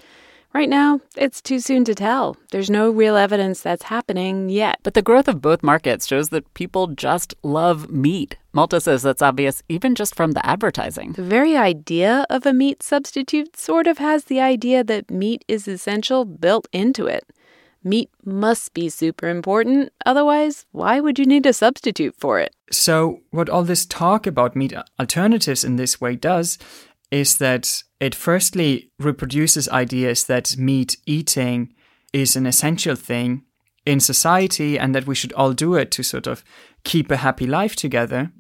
Right now, it's too soon to tell. There's no real evidence that's happening yet. But the growth of both markets shows that people just love meat. Malte says that's obvious even just from the advertising. The very idea of a meat substitute sort of has the idea that meat is essential built into it. Meat must be super important, otherwise, why would you need a substitute for it? So, what all this talk about meat alternatives in this way does is that it firstly reproduces ideas that meat eating is an essential thing in society and that we should all do it to sort of keep a happy life together.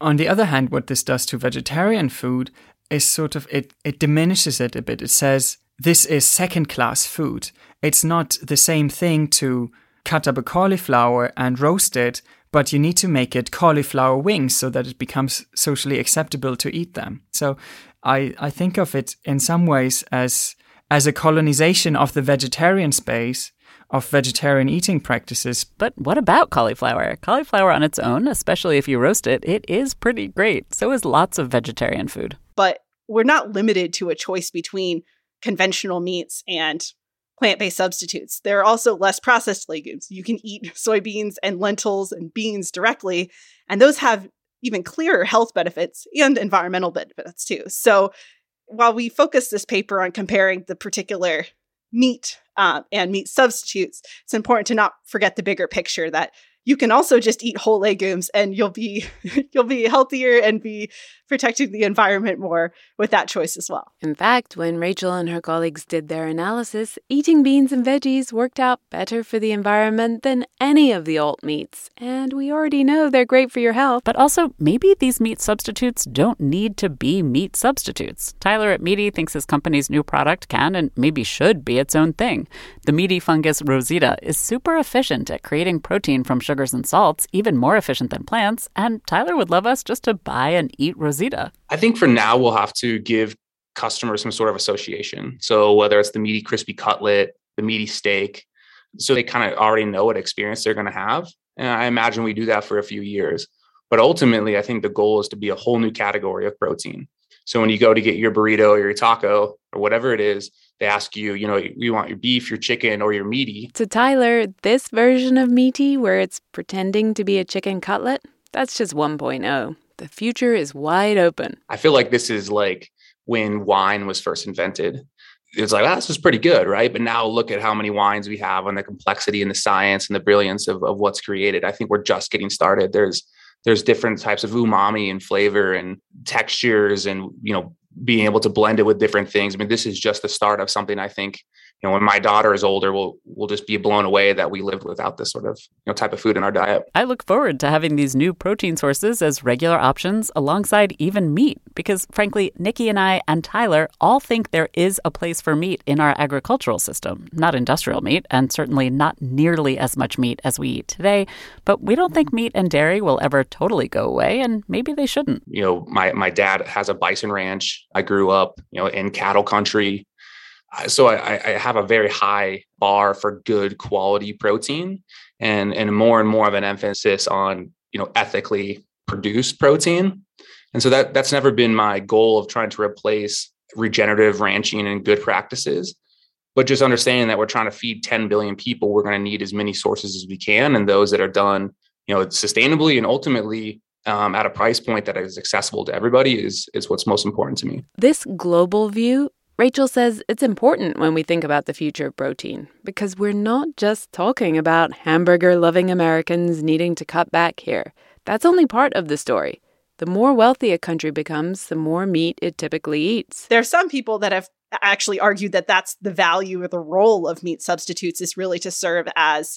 On the other hand, what this does to vegetarian food is sort of it, it diminishes it a bit. It says this is second class food. It's not the same thing to cut up a cauliflower and roast it, but you need to make it cauliflower wings so that it becomes socially acceptable to eat them. So I, I think of it in some ways as as a colonization of the vegetarian space of vegetarian eating practices. But what about cauliflower? Cauliflower on its own, especially if you roast it, it is pretty great. So is lots of vegetarian food. But we're not limited to a choice between conventional meats and plant based substitutes. There are also less processed legumes. You can eat soybeans and lentils and beans directly, and those have even clearer health benefits and environmental benefits too. So while we focus this paper on comparing the particular meat uh, and meat substitutes, it's important to not forget the bigger picture that you can also just eat whole legumes and you'll be you'll be healthier and be protecting the environment more with that choice as well. In fact, when Raychel and her colleagues did their analysis, eating beans and veggies worked out better for the environment than any of the alt meats. And we already know they're great for your health. But also, maybe these meat substitutes don't need to be meat substitutes. Tyler at Meati thinks his company's new product can and maybe should be its own thing. The meaty fungus Rosita is super efficient at creating protein from sugars and salts, even more efficient than plants, and Tyler would love us just to buy and eat Rosita? I think for now we'll have to give customers some sort of association. So whether it's the Meati crispy cutlet, the Meati steak, so they kind of already know what experience they're going to have. And I imagine we do that for a few years. But ultimately, I think the goal is to be a whole new category of protein. So when you go to get your burrito or your taco or whatever it is, they ask you, you know, you want your beef, your chicken, or your Meati. To Tyler, this version of Meati, where it's pretending to be a chicken cutlet, that's just 1.0. The future is wide open. I feel like this is like when wine was first invented. It's like, oh, this is pretty good, right? But now look at how many wines we have and the complexity and the science and the brilliance of, of what's created. I think we're just getting started. There's there's different types of umami and flavor and textures and you know being able to blend it with different things. I mean, this is just the start of something I think you know, when my daughter is older, we'll we'll just be blown away that we lived without this sort of you know type of food in our diet. I look forward to having these new protein sources as regular options alongside even meat because frankly, Nikki and I and Tyler all think there is a place for meat in our agricultural system. Not industrial meat and certainly not nearly as much meat as we eat today, but we don't think meat and dairy will ever totally go away and maybe they shouldn't. You know, my my dad has a bison ranch. I grew up, you know, in cattle country so I, I, have a very high bar for good quality protein and and more and more of an emphasis on you know ethically produced protein. And so that that's never been my goal of trying to replace regenerative ranching and good practices. But just understanding that we're trying to feed 10 billion people we're going to need as many sources as we can and those that are done you know sustainably and ultimately um, at a price point that is accessible to everybody is is what's most important to me. This global view Raychel says it's important when we think about the future of protein because we're not just talking about hamburger loving Americans needing to cut back here. That's only part of the story. The more wealthy a country becomes, the more meat it typically eats. There are some people that have actually argued that that's the value or the role of meat substitutes is really to serve as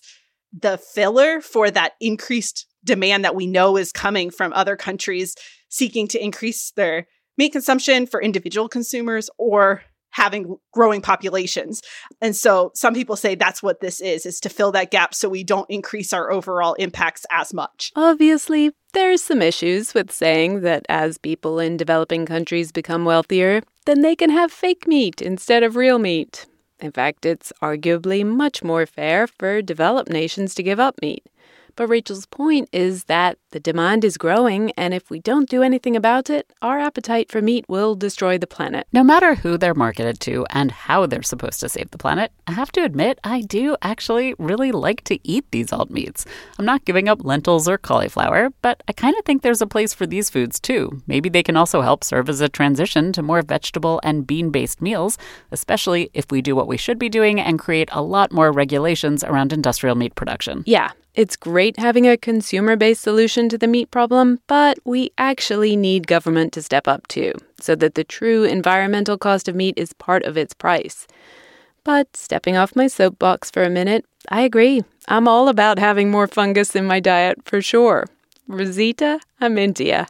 the filler for that increased demand that we know is coming from other countries seeking to increase their meat consumption for individual consumers or having growing populations. And so some people say that's what this is is to fill that gap so we don't increase our overall impacts as much. Obviously, there's some issues with saying that as people in developing countries become wealthier, then they can have fake meat instead of real meat. In fact, it's arguably much more fair for developed nations to give up meat. But Raychel's point is that the demand is growing, and if we don't do anything about it, our appetite for meat will destroy the planet. No matter who they're marketed to and how they're supposed to save the planet, I have to admit I do actually really like to eat these alt meats. I'm not giving up lentils or cauliflower, but I kind of think there's a place for these foods too. Maybe they can also help serve as a transition to more vegetable and bean based meals, especially if we do what we should be doing and create a lot more regulations around industrial meat production. Yeah, it's great having a consumer based solution to the meat problem, but we actually need government to step up too, so that the true environmental cost of meat is part of its price. But stepping off my soapbox for a minute, I agree. I'm all about having more fungus in my diet for sure. Rosita, I'm into ya.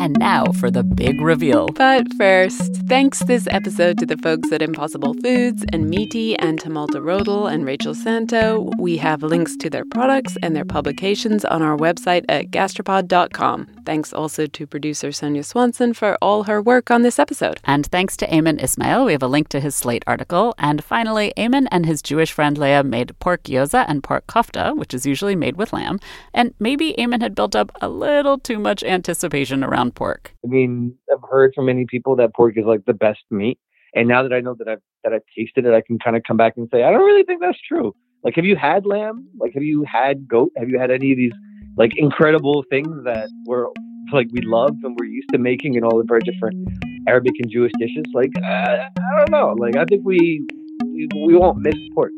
And now for the big reveal. But first, thanks this episode to the folks at Impossible Foods and Meati and to Malte Rödl and Raychel Santo. We have links to their products and their publications on our website at gastropod.com. Thanks also to producer Sonia Swanson for all her work on this episode. And thanks to Aymann Ismail. We have a link to his Slate article. And finally, Aymann and his Jewish friend Leah made pork gyoza and pork kofta, which is usually made with lamb. And maybe Aymann had built up a little too much anticipation around on pork? I mean, I've heard from many people that pork is like the best meat. And now that I know that I've that I've tasted it, I can kind of come back and say, I don't really think that's true. Like, have you had lamb? Like, have you had goat? Have you had any of these like incredible things that we're like we love and we're used to making in all the very different Arabic and Jewish dishes. Like uh, I don't know. Like I think we we, we won't miss pork.